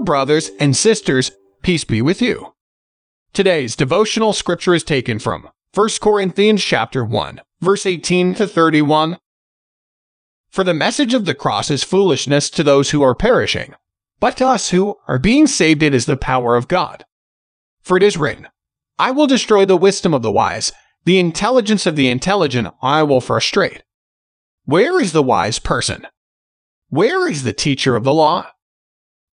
brothers and sisters, peace be with you. Today's devotional scripture is taken from 1 Corinthians chapter 1, verse 18 to 31. For the message of the cross is foolishness to those who are perishing, but to us who are being saved it is the power of God. For it is written, I will destroy the wisdom of the wise, the intelligence of the intelligent I will frustrate. Where is the wise person? Where is the teacher of the law?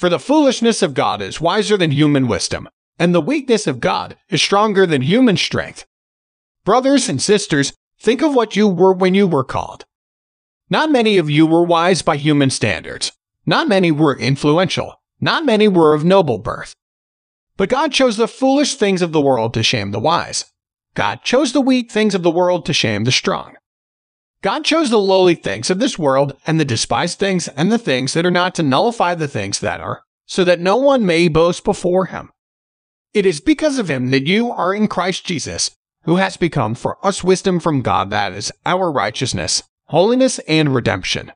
For the foolishness of God is wiser than human wisdom, and the weakness of God is stronger than human strength. Brothers and sisters, think of what you were when you were called. Not many of you were wise by human standards. Not many were influential. Not many were of noble birth. But God chose the foolish things of the world to shame the wise. God chose the weak things of the world to shame the strong. God chose the lowly things of this world and the despised things and the things that are not to nullify the things that are, so that no one may boast before him. It is because of him that you are in Christ Jesus, who has become for us wisdom from God that is our righteousness, holiness, and redemption.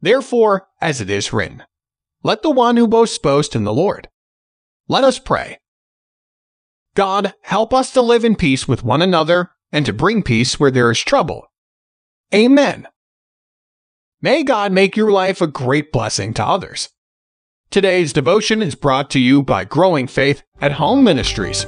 Therefore, as it is written, let the one who boasts boast in the Lord. Let us pray. God, help us to live in peace with one another and to bring peace where there is trouble. Amen. May God make your life a great blessing to others. Today's devotion is brought to you by Growing Faith at Home Ministries.